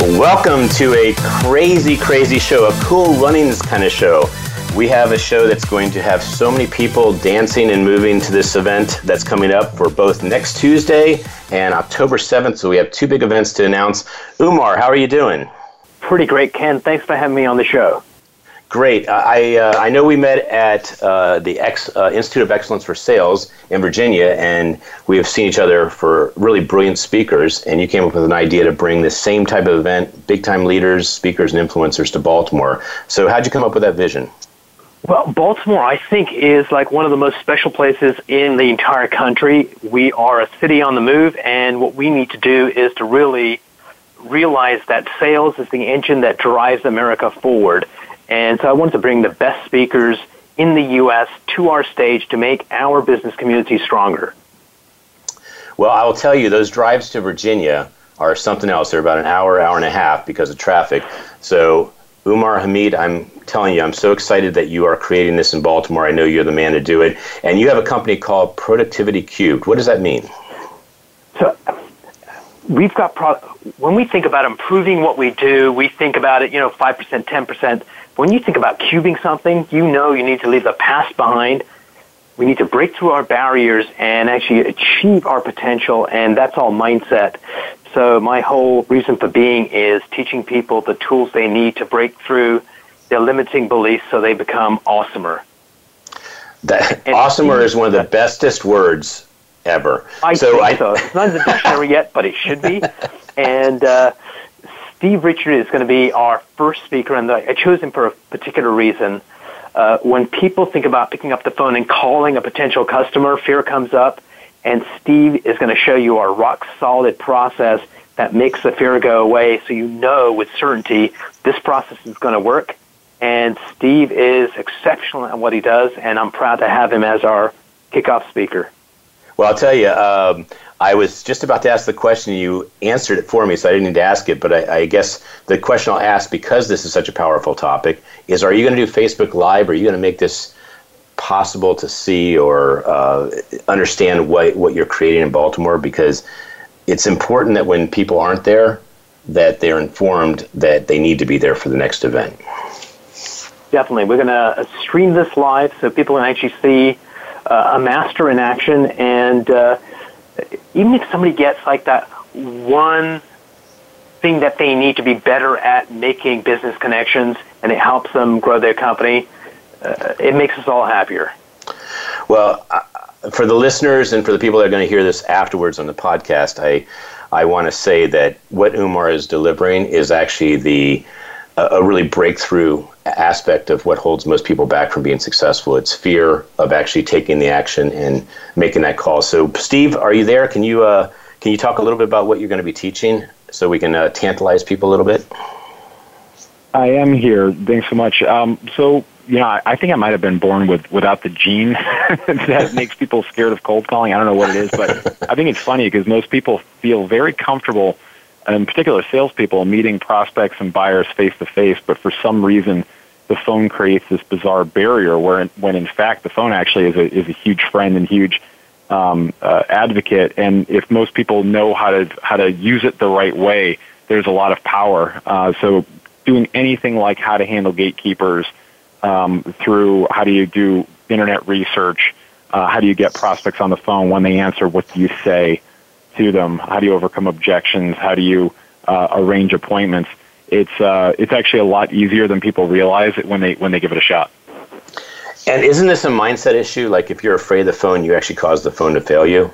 Welcome to a crazy, crazy show, a cool runnings kind of show. We have a show that's going to have so many people dancing and moving to this event that's coming up for both next Tuesday and October 7th. So we have two big events to announce. Umar, how are you doing? Pretty great, Ken. Thanks for having me on the show. Great. I, uh, I know we met at uh, the Ex, uh, Institute of Excellence for Sales in Virginia, and we have seen each other for really brilliant speakers. And you came up with an idea to bring the same type of event, big time leaders, speakers, and influencers to Baltimore. So, how'd you come up with that vision? Well, Baltimore, I think, is like one of the most special places in the entire country. We are a city on the move, and what we need to do is to really realize that sales is the engine that drives America forward. And so I wanted to bring the best speakers in the U.S. to our stage to make our business community stronger. Well, I will tell you, those drives to Virginia are something else. They're about an hour, hour and a half because of traffic. So, Umar Hameed, I'm telling you, I'm so excited that you are creating this in Baltimore. I know you're the man to do it. And you have a company called Productivity Cubed. What does that mean? So, we've got, pro- when we think about improving what we do, we think about it, you know, 5%, 10%. When you think about cubing something, you know you need to leave the past behind. We need to break through our barriers and actually achieve our potential, and that's all mindset. So my whole reason for being is teaching people the tools they need to break through their limiting beliefs so they become awesomer. That, awesomer is one of the bestest words ever. I so think I, so. It's not in the dictionary yet, but it should be. And uh, Steve Richard is going to be our first speaker, and I chose him for a particular reason. Uh, when people think about picking up the phone and calling a potential customer, fear comes up, and Steve is going to show you our rock solid process that makes the fear go away so you know with certainty this process is going to work. And Steve is exceptional at what he does, and I'm proud to have him as our kickoff speaker. Well, I'll tell you, um, I was just about to ask the question. You answered it for me, so I didn't need to ask it. But I, I guess the question I'll ask, because this is such a powerful topic, is are you going to do Facebook Live? Or are you going to make this possible to see or uh, understand what, what you're creating in Baltimore? Because it's important that when people aren't there, that they're informed that they need to be there for the next event. Definitely. We're going to stream this live so people can actually see a master in action and uh, even if somebody gets like that one thing that they need to be better at making business connections and it helps them grow their company, uh, it makes us all happier. Well, uh, for the listeners and for the people that are going to hear this afterwards on the podcast, I I want to say that what Umar is delivering is actually the a really breakthrough aspect of what holds most people back from being successful. It's fear of actually taking the action and making that call. So, Steve, are you there? Can you uh, can you talk a little bit about what you're going to be teaching so we can uh, tantalize people a little bit? I am here. Thanks so much. Um, so, you know, I, think I might have been born with without the gene that makes people scared of cold calling. I don't know what it is, but I think it's funny because most people feel very comfortable in particular salespeople meeting prospects and buyers face to face, but for some reason the phone creates this bizarre barrier where, when in fact the phone actually is a is a huge friend and huge um, uh, advocate. And if most people know how to how to use it the right way, there's a lot of power. Uh, so doing anything like how to handle gatekeepers um, through how do you do internet research, uh, how do you get prospects on the phone when they answer, what do you say? to them? How do you overcome objections? How do you uh, arrange appointments? It's uh, it's actually a lot easier than people realize when they when they give it a shot. And isn't this a mindset issue? Like if you're afraid of the phone, you actually cause the phone to fail you.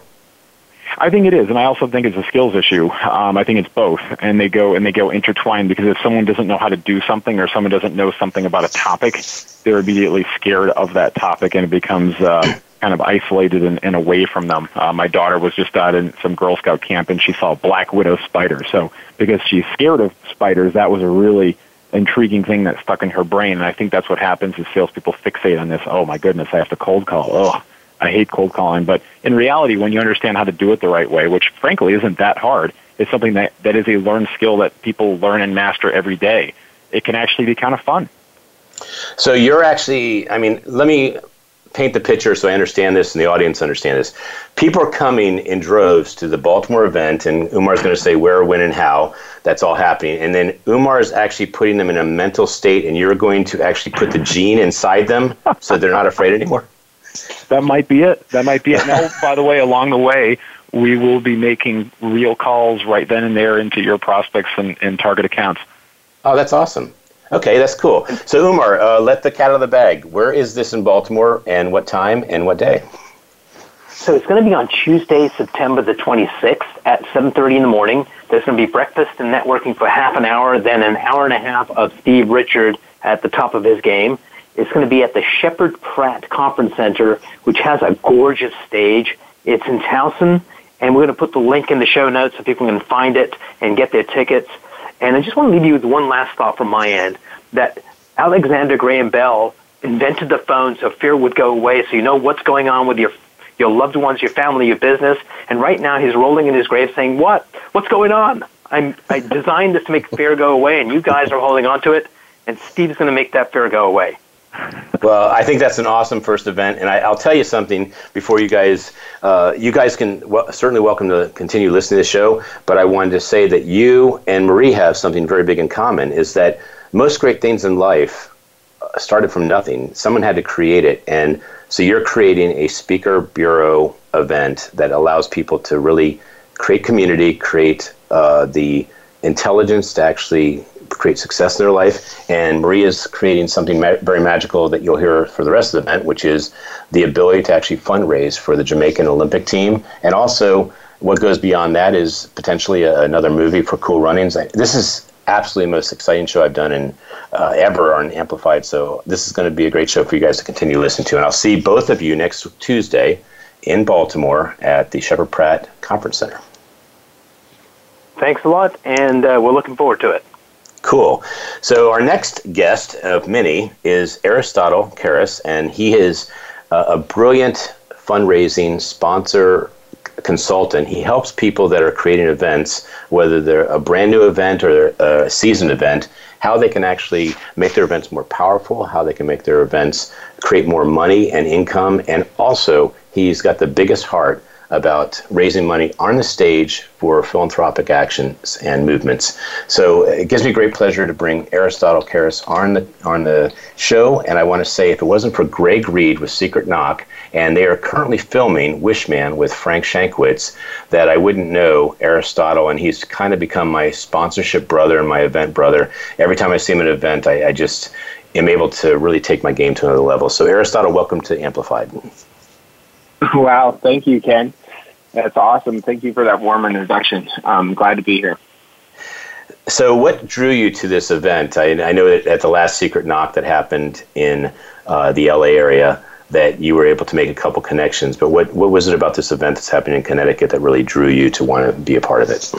I think it is, and I also think it's a skills issue. Um, I think it's both, and they go and they go intertwined because if someone doesn't know how to do something or someone doesn't know something about a topic, they're immediately scared of that topic, and it becomes uh, kind of isolated and, and away from them. Uh, my daughter was just out in some Girl Scout camp and she saw a black widow spider. So because she's scared of spiders, that was a really intriguing thing that stuck in her brain. And I think that's what happens is salespeople fixate on this. Oh my goodness, I have to cold call. Oh, I hate cold calling. But in reality, when you understand how to do it the right way, which frankly isn't that hard, it's something that, that is a learned skill that people learn and master every day. It can actually be kind of fun. So you're actually, I mean, let me paint the picture so I understand this and the audience understand this. People are coming in droves to the Baltimore event, and Umar's going to say where, when, and how that's all happening. And then Umar is actually putting them in a mental state, and you're going to actually put the gene inside them so they're not afraid anymore. That might be it. That might be it. Now, by the way, along the way, we will be making real calls right then and there into your prospects and, and target accounts. Oh, that's awesome. Okay, that's cool. So, Umar, uh, let the cat out of the bag. Where is this in Baltimore, and what time and what day? So it's going to be on Tuesday, September the 26th at 7:30 in the morning. There's going to be breakfast and networking for half an hour, then an hour and a half of Steve Richard at the top of his game. It's going to be at the Sheppard Pratt Conference Center, which has a gorgeous stage. It's in Towson, and we're going to put the link in the show notes so people can find it and get their tickets. And I just want to leave you with one last thought from my end that Alexander Graham Bell invented the phone so fear would go away, so you know what's going on with your your loved ones, your family, your business. And right now, he's rolling in his grave saying, "What? What's going on? I'm, I designed this to make fear go away, and you guys are holding on to it. And Steve's going to make that fear go away." Well, I think that's an awesome first event, and I, will tell you something before you guys. Uh, you guys can well, certainly welcome to continue listening to the show, but I wanted to say that you and Marie have something very big in common. Is that most great things in life uh, started from nothing. Someone had to create it, and so you're creating a speaker bureau event that allows people to really create community, create uh, the intelligence to actually create success in their life. And Maria is creating something ma- very magical that you'll hear for the rest of the event, which is the ability to actually fundraise for the Jamaican Olympic team. And also, what goes beyond that is potentially a, another movie for Cool Runnings. This is absolutely the most exciting show I've done in uh, ever on Amplified. So this is going to be a great show for you guys to continue listening to. And I'll see both of you next Tuesday in Baltimore at the Sheppard Pratt Conference Center. Thanks a lot, and uh, we're looking forward to it. Cool. So our next guest of many is Aristotle Karas, and he is uh, a brilliant fundraising sponsor consultant. He helps people that are creating events, whether they're a brand new event or a seasoned event, how they can actually make their events more powerful, how they can make their events create more money and income, and also he's got the biggest heart about raising money on the stage for philanthropic actions and movements. So it gives me great pleasure to bring Aristotle Karas on the on the show. And I want to say, if it wasn't for Greg Reid with Secret Knock, and they are currently filming Wishman with Frank Shankwitz, that I wouldn't know Aristotle, and he's kind of become my sponsorship brother and my event brother. Every time I see him at an event, I, I just am able to really take my game to another level. So Aristotle, welcome to Amplified. Wow, thank you, Ken. That's awesome. Thank you for that warm introduction. I'm glad to be here. So, what drew you to this event? I, I know that at the last Secret Knock that happened in uh, the LA area, that you were able to make a couple connections. But what what was it about this event that's happening in Connecticut that really drew you to want to be a part of it?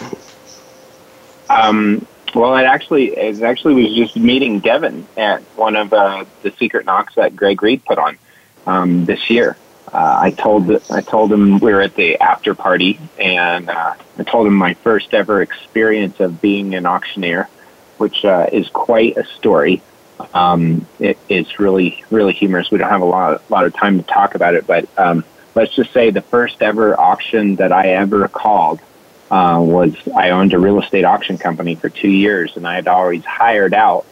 Um, well, it actually it actually was just meeting Devon at one of uh, the Secret Knocks that Greg Reid put on um, this year uh, I told I told him we were at the after party, and uh, I told him my first ever experience of being an auctioneer, which uh, is quite a story. Um, it is really really humorous. We don't have a lot a lot of time to talk about it, but um, let's just say the first ever auction that I ever called uh, was I owned a real estate auction company for two years, and I had always hired out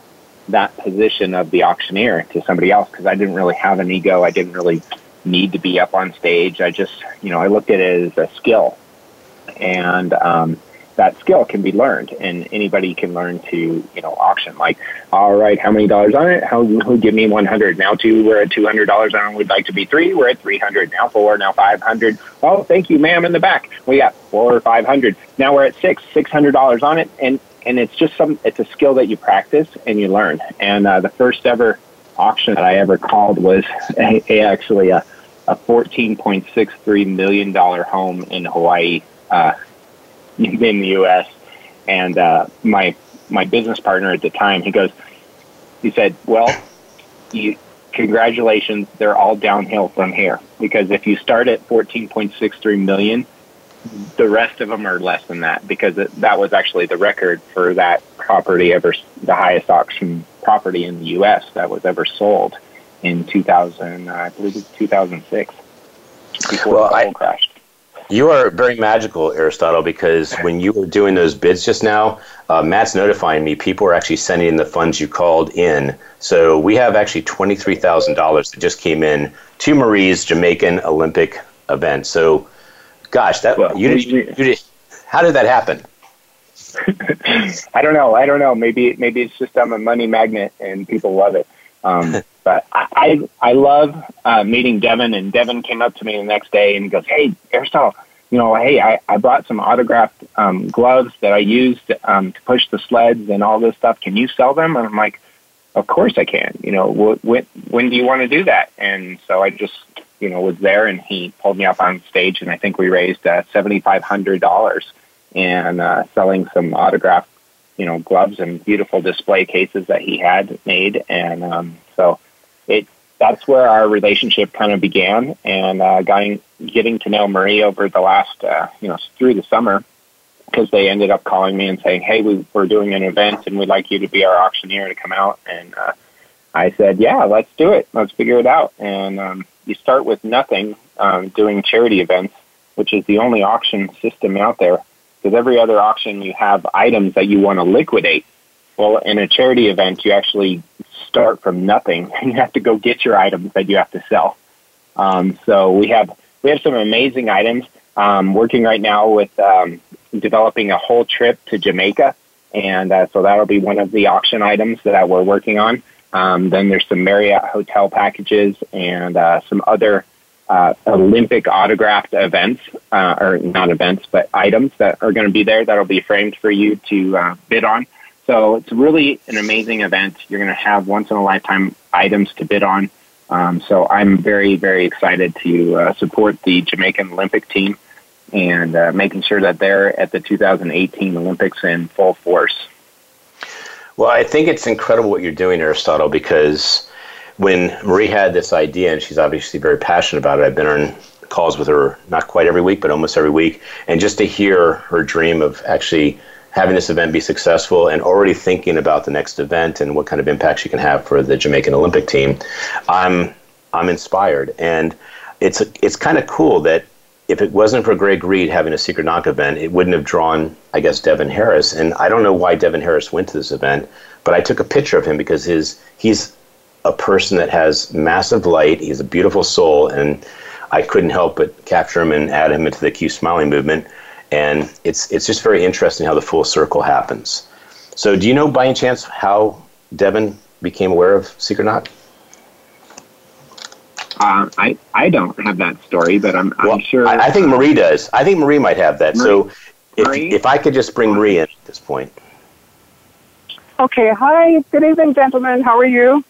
that position of the auctioneer to somebody else because I didn't really have an ego. I didn't really need to be up on stage. I just, you know, I looked at it as a skill, and um, that skill can be learned, and anybody can learn to, you know, auction. Like, all right, how many dollars on it? How who give me one hundred? Now two, we're at two hundred dollars on. We'd like to be three. We're at three hundred. Now four. Now five hundred. Oh, thank you, ma'am, in the back. We got four or five hundred. Now we're at six. Six hundred dollars on it, and and it's just some. It's a skill that you practice and you learn. And uh, the first ever auction that I ever called was a, a actually a, a $14.63 million home in Hawaii, uh, in the U.S. And uh, my my business partner at the time, he goes, he said, "Well, you, congratulations, they're all downhill from here because if you start at 14.63 million, the rest of them are less than that because it, that was actually the record for that property ever, the highest auction property in the U.S. that was ever sold in 2000, I believe it's 2006, before well, the I, crashed. You are very magical, Aristotle, because when you were doing those bids just now, uh, Matt's notifying me people are actually sending in the funds you called in. So we have actually $23,000 that just came in to Marie's Jamaican Olympic event. So, gosh, that well, you, you, you, how did that happen? I don't know. I don't know. Maybe maybe it's just I'm a money magnet and people love it. Um, but I I love uh, meeting Devon, and Devon came up to me the next day and he goes, "Hey, Aristotle, you know, hey, I, I brought some autographed um, gloves that I used um, to push the sleds and all this stuff. Can you sell them?" And I'm like, "Of course I can. You know, wh- when when do you want to do that?" And so I just you know was there, and he pulled me up on stage, and I think we raised uh, seventy five hundred dollars and uh, selling some autographed you know gloves and beautiful display cases that he had made, and um, so it that's where our relationship kind of began, and uh, getting getting to know Marie over the last uh, you know through the summer because they ended up calling me and saying, "Hey, we, we're doing an event, and we'd like you to be our auctioneer to come out." And uh, I said, "Yeah, let's do it. Let's figure it out." And um, you start with nothing, um, doing charity events, which is the only auction system out there because every other auction you have items that you want to liquidate. Well, in a charity event, you actually start from nothing. And you have to go get your items that you have to sell. Um, so we have we have some amazing items. Um, working right now with um, developing a whole trip to Jamaica, and uh, so that'll be one of the auction items that we're working on. Um, then there's some Marriott hotel packages and uh, some other uh, Olympic autographed events, uh, or not events, but items that are going to be there that'll be framed for you to uh, bid on. So it's really an amazing event. You're going to have once in a lifetime items to bid on. Um, so I'm very, very excited to uh, support the Jamaican Olympic team and uh, making sure that they're at the 2018 Olympics in full force. Well, I think it's incredible what you're doing, Aristotle, because when Marie had this idea, and she's obviously very passionate about it, I've been on calls with her not quite every week, but almost every week, and just to hear her dream of actually having this event be successful and already thinking about the next event and what kind of impact she can have for the Jamaican Olympic team, I'm I'm inspired, and it's it's kind of cool that if it wasn't for Greg Reid having a secret knock event, it wouldn't have drawn, I guess, Devon Harris. And I don't know why Devon Harris went to this event, but I took a picture of him because his he's a person that has massive light. He's a beautiful soul, and I couldn't help but capture him and add him into the Keep Smiling movement. And it's it's just very interesting how the full circle happens. So, do you know by any chance how Devon became aware of Secret Knock? Uh, I I don't have that story, but I'm, well, I'm sure. I, I, think Marie does. I think Marie might have that. Marie, so, if Marie? if I could just bring Marie in at this point. Okay. Hi. Good evening, gentlemen. How are you?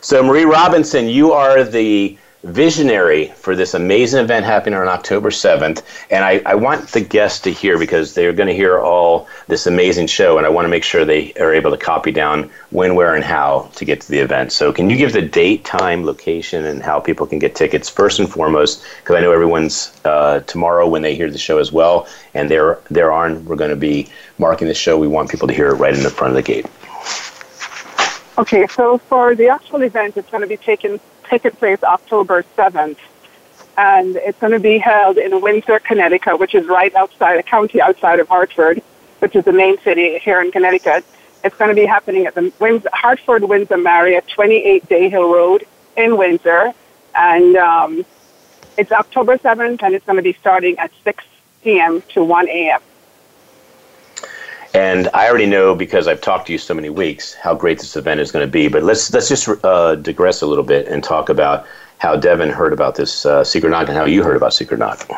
So, Marie Robinson, you are the visionary for this amazing event happening on October 7th. And I, I want the guests to hear because they're going to hear all this amazing show. And I want to make sure they are able to copy down when, where, and how to get to the event. So, can you give the date, time, location, and how people can get tickets first and foremost? Because I know everyone's uh, tomorrow when they hear the show as well. And there, there on, we're going to be marking the show. We want people to hear it right in the front of the gate. Okay, so for the actual event, it's going to be taking taking place October 7th, and it's going to be held in Windsor, Connecticut, which is right outside a county outside of Hartford, which is the main city here in Connecticut. It's going to be happening at the Windsor, Hartford Windsor Marriott, 28 Day Hill Road in Windsor, and um, it's October 7th, and it's going to be starting at 6 p.m. to 1 a.m. And I already know because I've talked to you so many weeks how great this event is going to be. But let's let's just uh, digress a little bit and talk about how Devon heard about this uh, Secret Knock and how you heard about Secret Knock.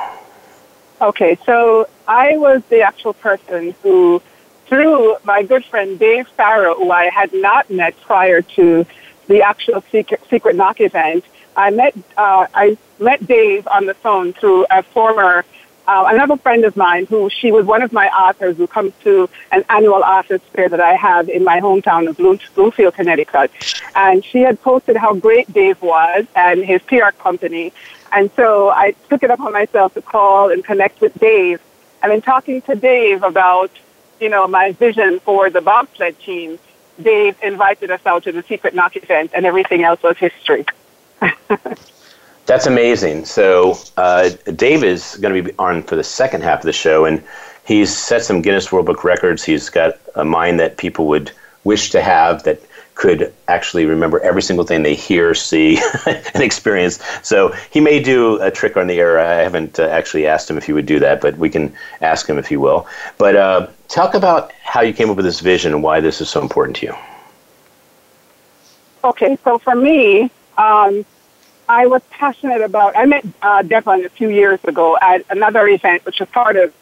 Okay, so I was the actual person who, through my good friend Dave Farrow, who I had not met prior to the actual Secret, Secret Knock event, I met uh, I met Dave on the phone through a former uh, another friend of mine who she was one of my authors who comes to an annual authors fair that I have in my hometown of Bloomfield, Connecticut. And she had posted how great Dave was and his PR company. And so I took it upon myself to call and connect with Dave. And in talking to Dave about, you know, my vision for the bobsled team, Dave invited us out to the Secret Knock event and everything else was history. That's amazing. So uh, Dave is going to be on for the second half of the show, and he's set some Guinness World Book records. He's got a mind that people would wish to have that could actually remember every single thing they hear, see, and experience. So he may do a trick on the air. I haven't uh, actually asked him if he would do that, but we can ask him if he will. But uh, talk about how you came up with this vision and why this is so important to you. Okay, so for me, um, I was passionate about. I met uh, Devon a few years ago at another event, which was part of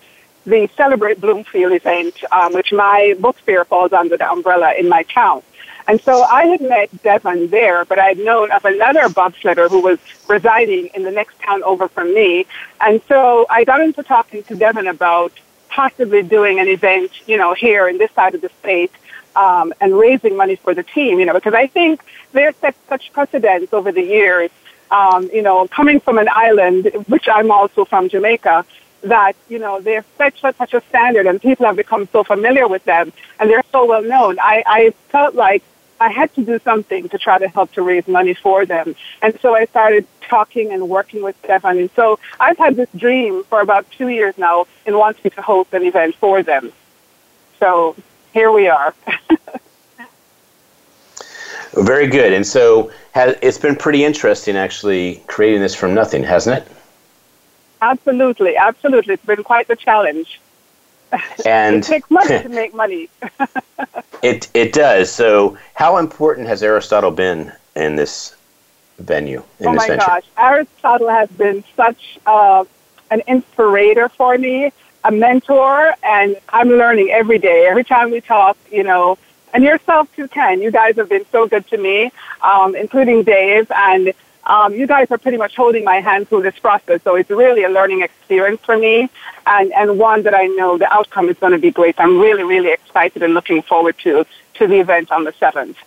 the Celebrate Bloomfield event, um, which my book fair falls under the umbrella in my town. And so I had met Devon there, but I had known of another bobsledder who was residing in the next town over from me. And so I got into talking to Devon about possibly doing an event, you know, here in this side of the state um, and raising money for the team, you know, because I think they've set such precedents over the years um, you know, coming from an island, which I'm also from Jamaica, that, you know, they're such, such a standard and people have become so familiar with them and they're so well known. I, I felt like I had to do something to try to help to raise money for them. And so I started talking and working with Stefan. And so I've had this dream for about two years now in wanting to host an event for them. So here we are. Very good. And so has, it's been pretty interesting actually creating this from nothing, hasn't it? Absolutely, absolutely. It's been quite the challenge. And it takes money to make money. it it does. So, how important has Aristotle been in this venue? In oh this my venture? gosh, Aristotle has been such uh, an inspirator for me, a mentor, and I'm learning every day. Every time we talk, you know, and yourself too, Ken. You guys have been so good to me, um, including Dave, and um, you guys are pretty much holding my hand through this process. So it's really a learning experience for me, and and one that I know the outcome is going to be great. I'm really really excited and looking forward to to the event on the seventh.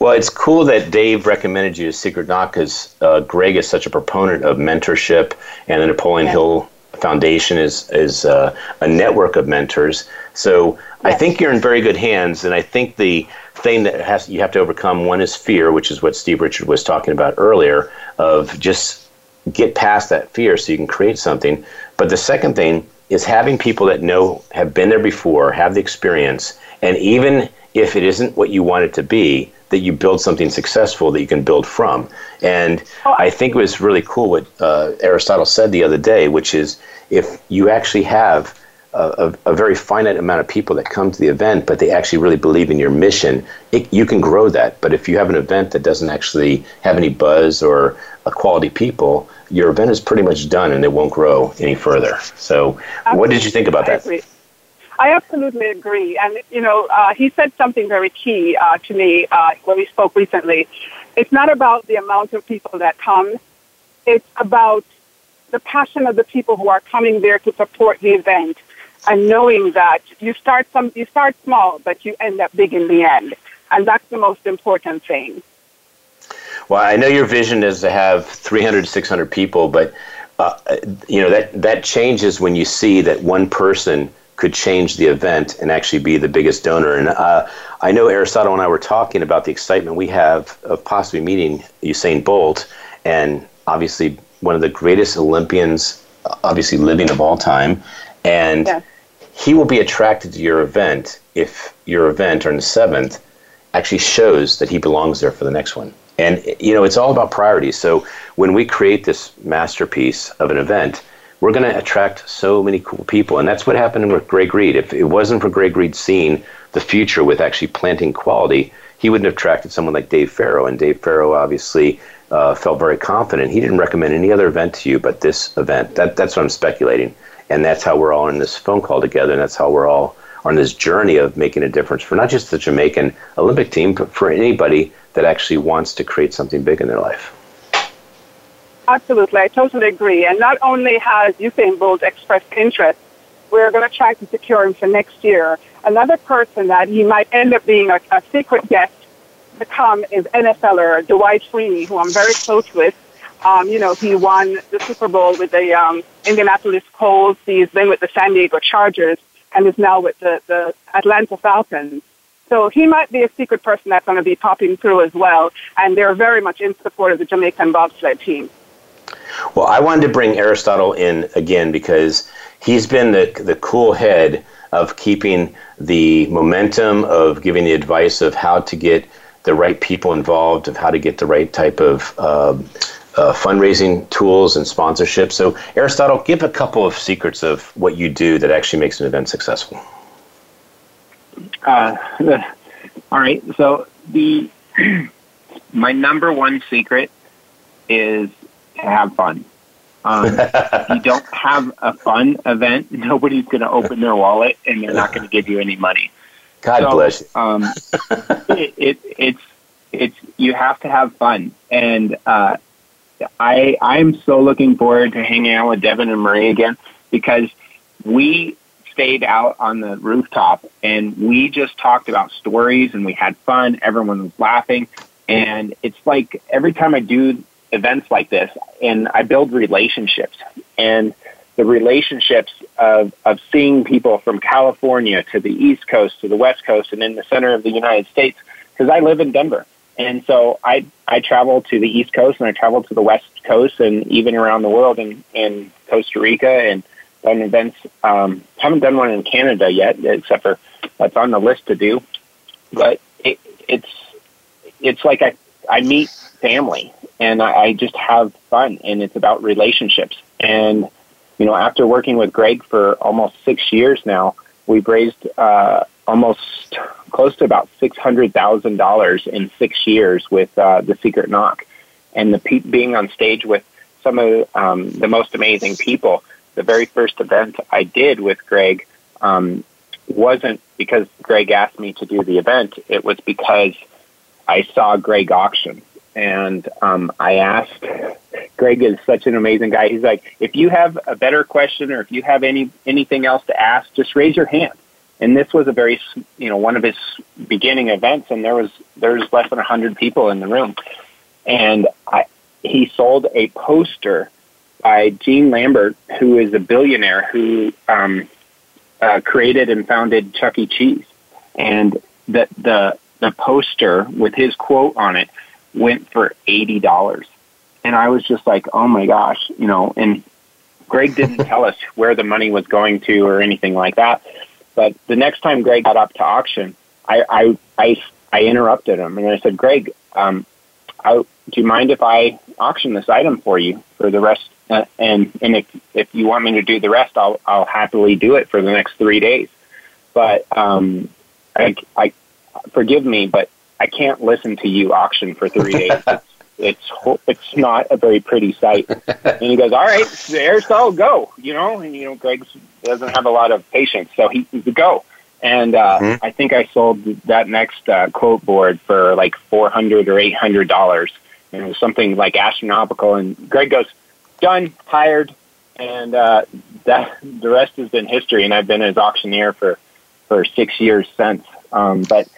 Well, it's cool that Dave recommended you to Secret Knock because uh, Greg is such a proponent of mentorship, and the Napoleon Hill Foundation is is uh, a network of mentors. So I think you're in very good hands, and I think the thing that has you have to overcome one is fear, which is what Steve Richard was talking about earlier, of just get past that fear so you can create something. But the second thing is having people that know have been there before, have the experience, and even if it isn't what you want it to be, that you build something successful that you can build from. And I think it was really cool what uh, Aristotle said the other day, which is if you actually have a, a, very finite amount of people that come to the event, but they actually really believe in your mission, it, you can grow that. But if you have an event that doesn't actually have any buzz or a quality people, your event is pretty much done and it won't grow any further. So, absolutely. what did you think about that? I absolutely agree. And, you know, uh, he said something very key uh, to me uh, when we spoke recently. It's not about the amount of people that come, it's about the passion of the people who are coming there to support the event and knowing that you start some you start small but you end up big in the end and that's the most important thing well i know your vision is to have 300 600 people but uh, you know that that changes when you see that one person could change the event and actually be the biggest donor and uh, i know aristotle and i were talking about the excitement we have of possibly meeting usain bolt and obviously one of the greatest olympians obviously living of all time and yes he will be attracted to your event if your event on the 7th actually shows that he belongs there for the next one. And, you know, it's all about priorities. So when we create this masterpiece of an event, we're going to attract so many cool people. And that's what happened with Greg Reid. If it wasn't for Greg Reid seeing the future with actually planting quality, he wouldn't have attracted someone like Dave Farrow. And Dave Farrow obviously uh, felt very confident. He didn't recommend any other event to you but this event. That, that's what I'm speculating and that's how we're all in this phone call together, and that's how we're all on this journey of making a difference for not just the Jamaican Olympic team, but for anybody that actually wants to create something big in their life. Absolutely, I totally agree. And not only has Usain Bolt expressed interest, we're going to try to secure him for next year. Another person that he might end up being a, a secret guest to come is NFLer Dwight Freeney, who I'm very close with. Um, you know, he won the Super Bowl with the um, Indianapolis Colts. He's been with the San Diego Chargers and is now with the, the Atlanta Falcons. So he might be a secret person that's going to be popping through as well. And they're very much in support of the Jamaican bobsled team. Well, I wanted to bring Aristotle in again because he's been the, the cool head of keeping the momentum, of giving the advice of how to get the right people involved, of how to get the right type of uh, uh, fundraising tools and sponsorship. So, Aristotle, give a couple of secrets of what you do that actually makes an event successful. Uh, all right. So the my number one secret is to have fun. Um, if you don't have a fun event, nobody's going to open their wallet and they're not going to give you any money. God so, bless you. Um, it, it, it's it's you have to have fun, and uh, I I'm so looking forward to hanging out with Devon and Marie again because we stayed out on the rooftop and we just talked about stories and we had fun. Everyone was laughing. And it's like every time I do events like this and I build relationships and the relationships of, of seeing people from California to the East Coast to the West Coast and in the center of the United States, because I live in Denver. And so I, I travel to the East Coast and I travel to the West Coast and even around the world in, in Costa Rica and done events. Um, haven't done one in Canada yet, except for that's on the list to do. But it, it's it's like I I meet family and I, I just have fun, and it's about relationships. And you know, after working with Greg for almost six years now, we've raised uh, almost close to about six hundred thousand dollars in six years with uh, the Secret Knock, and the pe- being on stage with some of um, the most amazing people the very first event I did with Greg um, wasn't because Greg asked me to do the event. It was because I saw Greg auction. And um, I asked, Greg is such an amazing guy. He's like, if you have a better question or if you have any anything else to ask, just raise your hand. And this was a very, you know, one of his beginning events, and there was there was less than hundred people in the room, and I, he sold a poster by Gene Landrum, who is a billionaire who um, uh, created and founded Chuck E. Cheese, and the the the poster with his quote on it went for eighty dollars, and I was just like, oh my gosh, you know. And Greg didn't tell us where the money was going to or anything like that. But the next time Greg got up to auction, I I I, I interrupted him and I said, Greg, um, I, do you mind if I auction this item for you for the rest uh, and and if if you want me to do the rest, I'll I'll happily do it for the next three days. But um, I, I forgive me, but I can't listen to you auction for three days. It's, it's it's not a very pretty sight. And he goes, "All right, there's all go." You know, and you know, Greg doesn't have a lot of patience, so he go. And uh, mm-hmm. I think I sold that next uh, quote board for like four hundred or eight hundred dollars. And it was something like astronomical. And Greg goes, done, hired, and uh, that the rest has been history. And I've been his auctioneer for for six years since. Um, but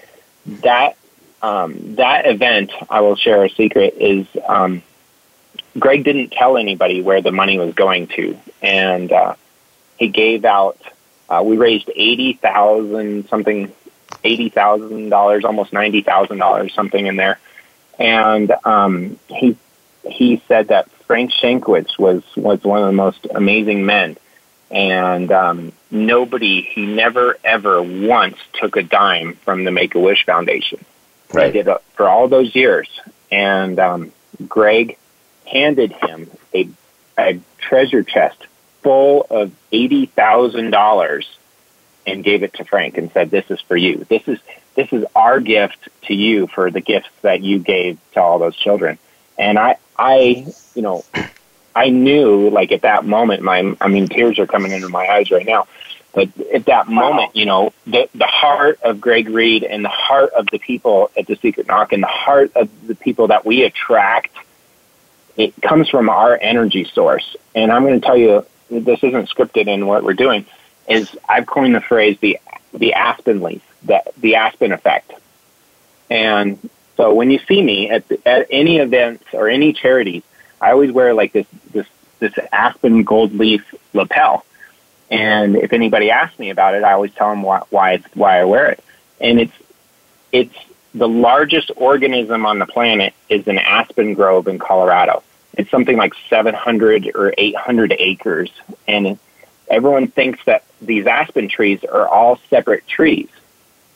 that um, that event, I will share a secret, is um, Greg didn't tell anybody where the money was going to, and uh, he gave out. Uh, we raised eighty thousand something, eighty thousand dollars, almost ninety thousand dollars, something in there, and um, he he said that Frank Shankwitz was was one of the most amazing men, and um, nobody he never ever once took a dime from the Make a Wish Foundation. Right. He did it for all those years, and um, Greg handed him a a treasure chest full of eighty thousand dollars and gave it to Frank and said, "This is for you. This is this is our gift to you for the gifts that you gave to all those children." And I I, you know, I knew like at that moment, my, I mean, tears are coming into my eyes right now. But at that moment, you know, the the heart of Greg Reid and the heart of the people at the Secret Knock and the heart of the people that we attract it comes from our energy source. And I'm going to tell you, this isn't scripted in what we're doing, is I've coined the phrase the, the aspen leaf, the, the aspen effect. And so when you see me at, the, at any events or any charities, I always wear like this, this, this aspen gold leaf lapel. And if anybody asks me about it, I always tell them why, why, why I wear it. And it's, it's the largest organism on the planet is an aspen grove in Colorado. It's something like 700 or 800 acres. And everyone thinks that these aspen trees are all separate trees,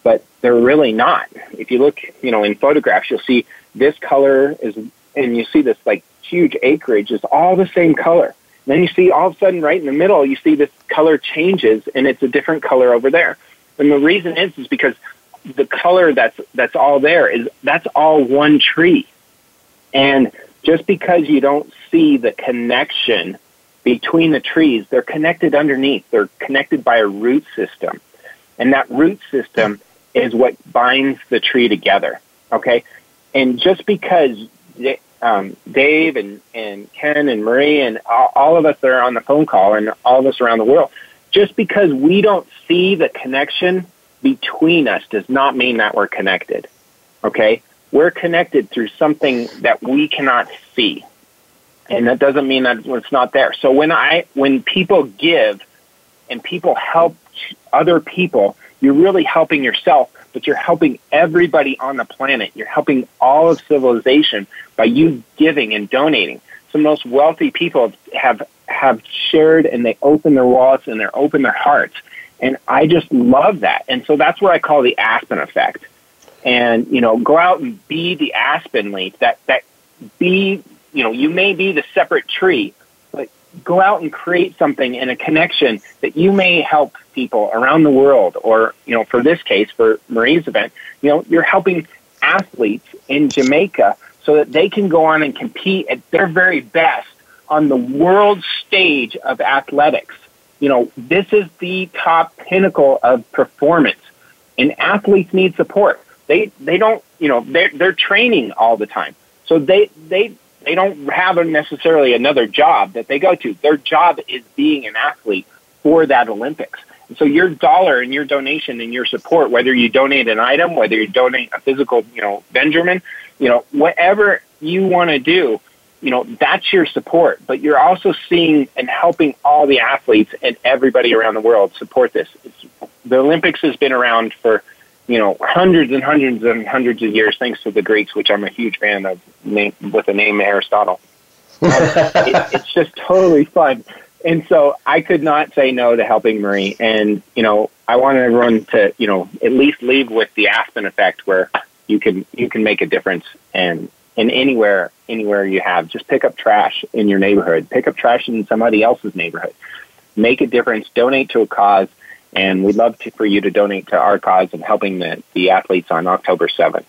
but they're really not. If you look, you know, in photographs, you'll see this color is, and you see this like huge acreage is all the same color. Then you see all of a sudden right in the middle, you see this color changes and it's a different color over there. And the reason is, is because the color that's that's all there is that's all one tree. And just because you don't see the connection between the trees, they're connected underneath. They're connected by a root system. And that root system is what binds the tree together. Okay? And just because um, Dave and, and Ken and Marie and all, all of us that are on the phone call and all of us around the world, just because we don't see the connection between us does not mean that we're connected. Okay? We're connected through something that we cannot see. And that doesn't mean that it's not there. So when I when people give and people help other people, you're really helping yourself, but you're helping everybody on the planet. You're helping all of civilization by you giving and donating. Some of the most wealthy people have have shared and they open their wallets and they're open their hearts and I just love that. And so that's what I call the aspen effect. And, you know, go out and be the aspen leaf that, that be, you know, you may be the separate tree, go out and create something and a connection that you may help people around the world. Or, you know, for this case, for Marie's event, you know, you're helping athletes in Jamaica so that they can go on and compete at their very best on the world stage of athletics you know, this is the top pinnacle of performance. And athletes need support. They they don't, you know, they're they're training all the time. So they they they don't have necessarily another job that they go to. Their job is being an athlete for that Olympics. And so your dollar and your donation and your support, whether you donate an item, whether you donate a physical, you know, Benjamin, you know, whatever you want to do, you know, that's your support, but you're also seeing and helping all the athletes and everybody around the world support this. It's, the Olympics has been around for, you know, hundreds and hundreds and hundreds of years, thanks to the Greeks, which I'm a huge fan of, name, with the name Aristotle. Um, it, it's just totally fun. And so I could not say no to helping Marie. And, you know, I wanted everyone to, you know, at least leave with the Aspen effect where you can, you can make a difference and, and anywhere anywhere you have just pick up trash in your neighborhood pick up trash in somebody else's neighborhood make a difference donate to a cause and we'd love to, for you to donate to our cause of helping the, the athletes on october 7th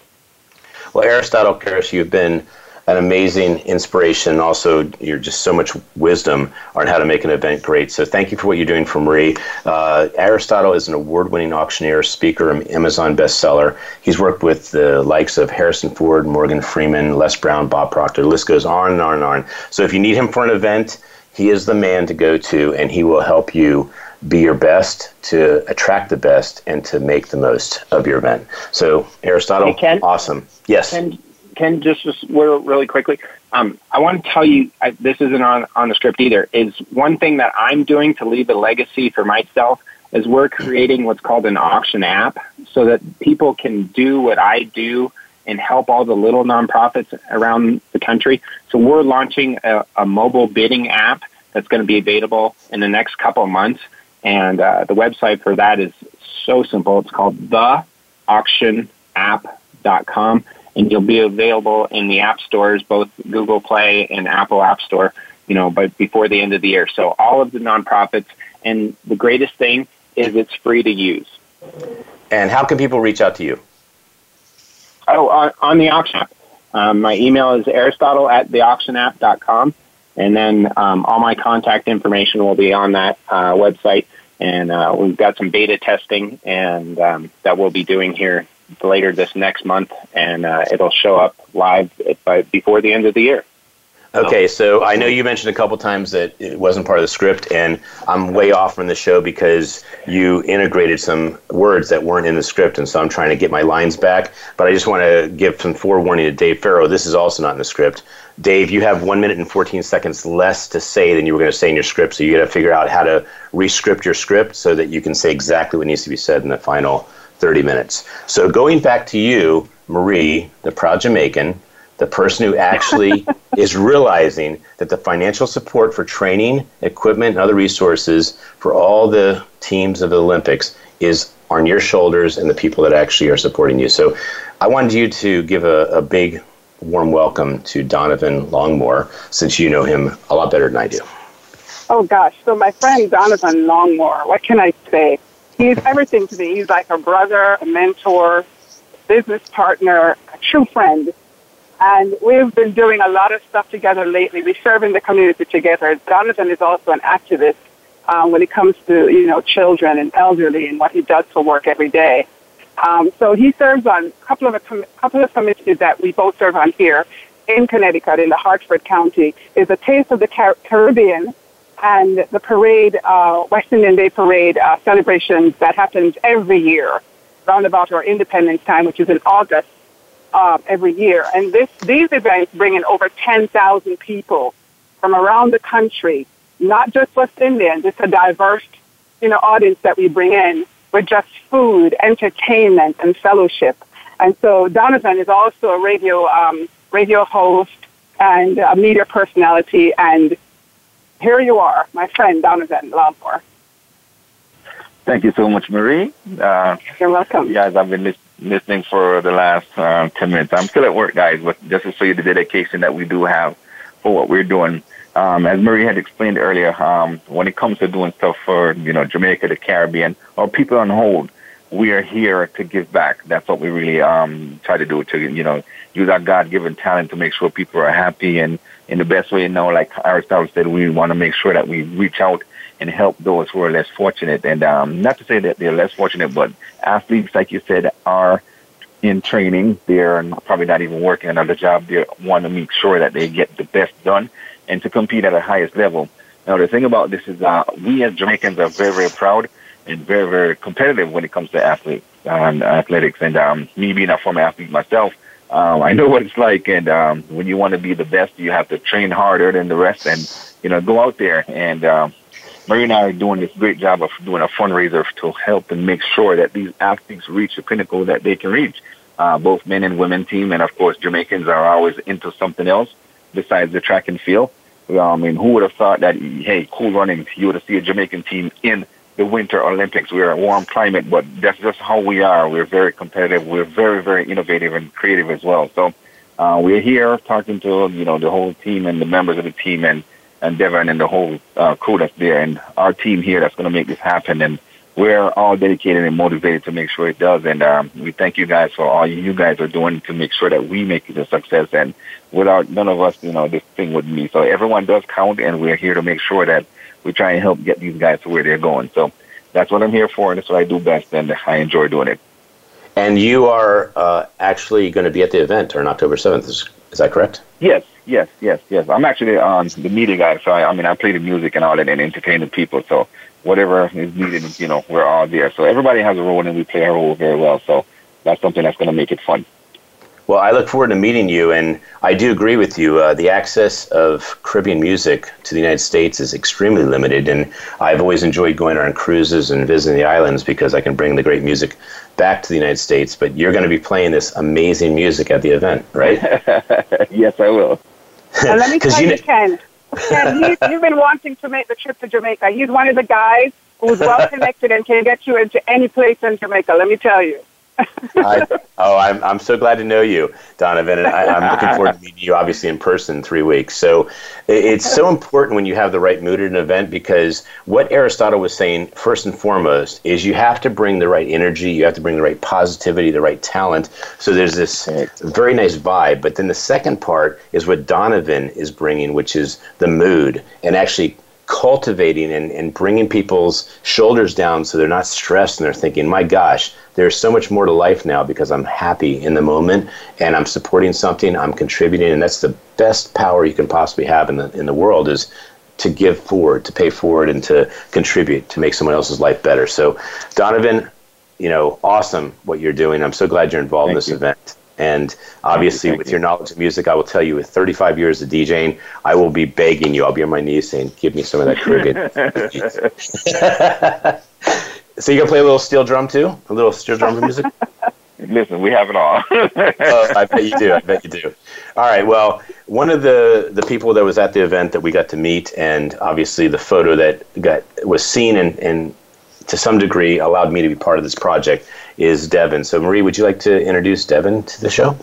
well aristotle Karas, you've been an amazing inspiration. Also, you're just so much wisdom on how to make an event great. So, thank you for what you're doing for Marie. Uh, Aristotle is an award winning auctioneer, speaker, and Amazon bestseller. He's worked with the likes of Harrison Ford, Morgan Freeman, Les Brown, Bob Proctor. The list goes on and on and on. So, if you need him for an event, he is the man to go to, and he will help you be your best to attract the best and to make the most of your event. So, Aristotle, hey, awesome. Yes. Ken, Ken, just, just really quickly, um, I want to tell you, I, this isn't on, on the script either, is one thing that I'm doing to leave a legacy for myself is we're creating what's called an auction app so that people can do what I do and help all the little nonprofits around the country. So we're launching a, a mobile bidding app that's going to be available in the next couple of months. And uh, the website for that is so simple. It's called theauctionapp.com and you'll be available in the app stores, both Google Play and Apple App Store, you know, but before the end of the year. So all of the nonprofits, and the greatest thing is it's free to use. And how can people reach out to you? Oh, on, on the auction app. Um, my email is aristotle at theauctionapp.com, and then um, all my contact information will be on that uh, website. And uh, we've got some beta testing and um, that we'll be doing here later this next month, and uh, it'll show up live by, before the end of the year. Okay, so I know you mentioned a couple times that it wasn't part of the script, and I'm way off from the show because you integrated some words that weren't in the script, and so I'm trying to get my lines back. But I just want to give some forewarning to Dave Farrow. This is also not in the script. Dave, you have one minute and 14 seconds less to say than you were going to say in your script, so you got to figure out how to rescript your script so that you can say exactly what needs to be said in the final 30 minutes. So going back to you, Marie, the proud Jamaican the person who actually is realizing that the financial support for training, equipment, and other resources for all the teams of the Olympics is on your shoulders and the people that actually are supporting you. So I wanted you to give a, a big, warm welcome to Donovan Longmore, since you know him a lot better than I do. Oh, gosh. So, my friend Donovan Longmore, what can I say? He's everything to me. He's like a brother, a mentor, business partner, a true friend. And we've been doing a lot of stuff together lately. We serve in the community together. Donovan is also an activist um, when it comes to, you know, children and elderly and what he does for work every day. Um, so he serves on a couple of, a com- couple of committees that we both serve on here in Connecticut, in the Hartford County, is a Taste of the Car- Caribbean and the parade, uh, West Indian Day Parade uh, celebrations that happens every year, round about our Independence Time, which is in August uh, every year. And this, these events bring in over 10,000 people from around the country, not just West Indians. It's a diverse, you know, audience that we bring in with just food, entertainment, and fellowship. And so Donovan is also a radio, um, radio host and a media personality. And here you are, my friend Donovan Longmore. Thank you so much, Marie. Uh, You're welcome. Guys, I've been listening listening for the last uh, 10 minutes. I'm still at work, guys, but just to show you the dedication that we do have for what we're doing. Um, as Marie had explained earlier, um, when it comes to doing stuff for, you know, Jamaica, the Caribbean, or people on hold, we are here to give back. That's what we really um, try to do, to, you know, use our God-given talent to make sure people are happy and in the best way, you know, like Aristotle said, we want to make sure that we reach out and help those who are less fortunate. And um, not to say that they're less fortunate, but athletes, like you said, are in training. They're probably not even working another job. They want to make sure that they get the best done and to compete at the highest level. Now, the thing about this is uh, we as Jamaicans are very, very proud and very, very competitive when it comes to athletes and athletics. And um, me being a former athlete myself, um, I know what it's like. And um, when you want to be the best, you have to train harder than the rest and, you know, go out there and um, Marie and I are doing this great job of doing a fundraiser to help and make sure that these athletes reach the pinnacle that they can reach. Uh, both men and women team, and of course, Jamaicans are always into something else besides the track and field. I mean, who would have thought that, hey, cool running, you would have seen a Jamaican team in the Winter Olympics. We're a warm climate, but that's just how we are. We're very competitive. We're very, very innovative and creative as well. So uh, we're here talking to, you know, the whole team and the members of the team and and Devon and the whole uh, crew that's there and our team here that's going to make this happen. And we're all dedicated and motivated to make sure it does. And um, we thank you guys for all you guys are doing to make sure that we make it a success. And without none of us, you know, this thing wouldn't be. So everyone does count, and we're here to make sure that we try and help get these guys to where they're going. So that's what I'm here for, and that's what I do best, and I enjoy doing it. And you are uh, actually going to be at the event on October 7th, is, is that correct? Yes, yes, yes, yes. I'm actually um, the media guy, so I, I mean, I play the music and all that and entertain the people. So whatever is needed, you know, we're all there. So everybody has a role and we play our role very well. So that's something that's going to make it fun. Well, I look forward to meeting you, and I do agree with you. Uh, the access of Caribbean music to the United States is extremely limited, and I've always enjoyed going on cruises and visiting the islands because I can bring the great music back to the United States. But you're going to be playing this amazing music at the event, right? yes, I will. And let me tell you, you Ken, Ken you, you've been wanting to make the trip to Jamaica. He's one of the guys who's well connected and can get you into any place in Jamaica. Let me tell you. I, oh, I'm, I'm so glad to know you, Donovan, and I, am looking forward to meeting you, obviously, in person in three weeks. So it's so important when you have the right mood at an event because what Aristotle was saying, first and foremost, is you have to bring the right energy, you have to bring the right positivity, the right talent. So there's this very nice vibe. But then the second part is what Donovan is bringing, which is the mood and actually cultivating and, and bringing people's shoulders down so they're not stressed and they're thinking, my gosh, there's so much more to life now because I'm happy in the moment and I'm supporting something, I'm contributing, and that's the best power you can possibly have in the in the world is to give forward, to pay forward, and to contribute to make someone else's life better. So, Donovan, you know, awesome what you're doing. I'm so glad you're involved Thank in this you. event. And obviously, with you. your knowledge of music, I will tell you, with 35 years of DJing, I will be begging you. I'll be on my knees saying, "Give me some of that Caribbean." so you gonna play a little steel drum too? A little steel drum music? Listen, we have it all. oh, I bet you do. I bet you do. All right. Well, one of the the people that was at the event that we got to meet, and obviously the photo that got was seen and, and to some degree allowed me to be part of this project is Devon. So, Marie, would you like to introduce Devon to the show?